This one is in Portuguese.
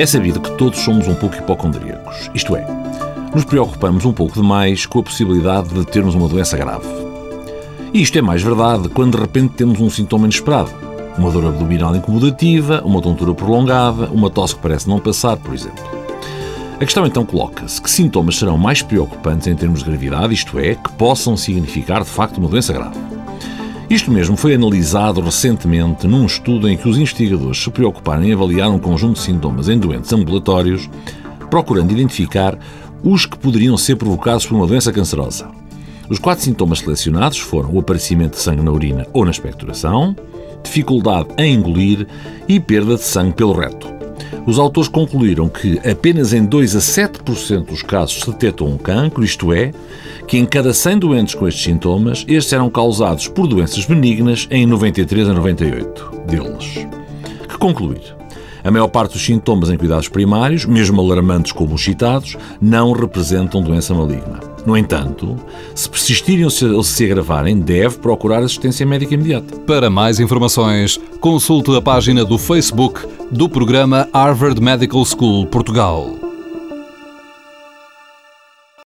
É sabido que todos somos um pouco hipocondríacos, isto é, nos preocupamos um pouco demais com a possibilidade de termos uma doença grave. E isto é mais verdade quando de repente temos um sintoma inesperado. Uma dor abdominal incomodativa, uma tontura prolongada, uma tosse que parece não passar, por exemplo. A questão então coloca-se: que sintomas serão mais preocupantes em termos de gravidade, isto é, que possam significar de facto uma doença grave? Isto mesmo foi analisado recentemente num estudo em que os investigadores se preocuparam em avaliar um conjunto de sintomas em doentes ambulatórios, procurando identificar os que poderiam ser provocados por uma doença cancerosa. Os quatro sintomas selecionados foram o aparecimento de sangue na urina ou na expectoração, dificuldade em engolir e perda de sangue pelo reto. Os autores concluíram que apenas em 2 a 7% dos casos se detectam um cancro, isto é, que em cada 100 doentes com estes sintomas, estes eram causados por doenças benignas em 93 a 98 deles. Que concluir? A maior parte dos sintomas em cuidados primários, mesmo alarmantes como os citados, não representam doença maligna. No entanto, se persistirem ou se, agravarem, deve procurar assistência médica imediata. Para mais informações, consulte a página do Facebook do programa Harvard Medical School Portugal.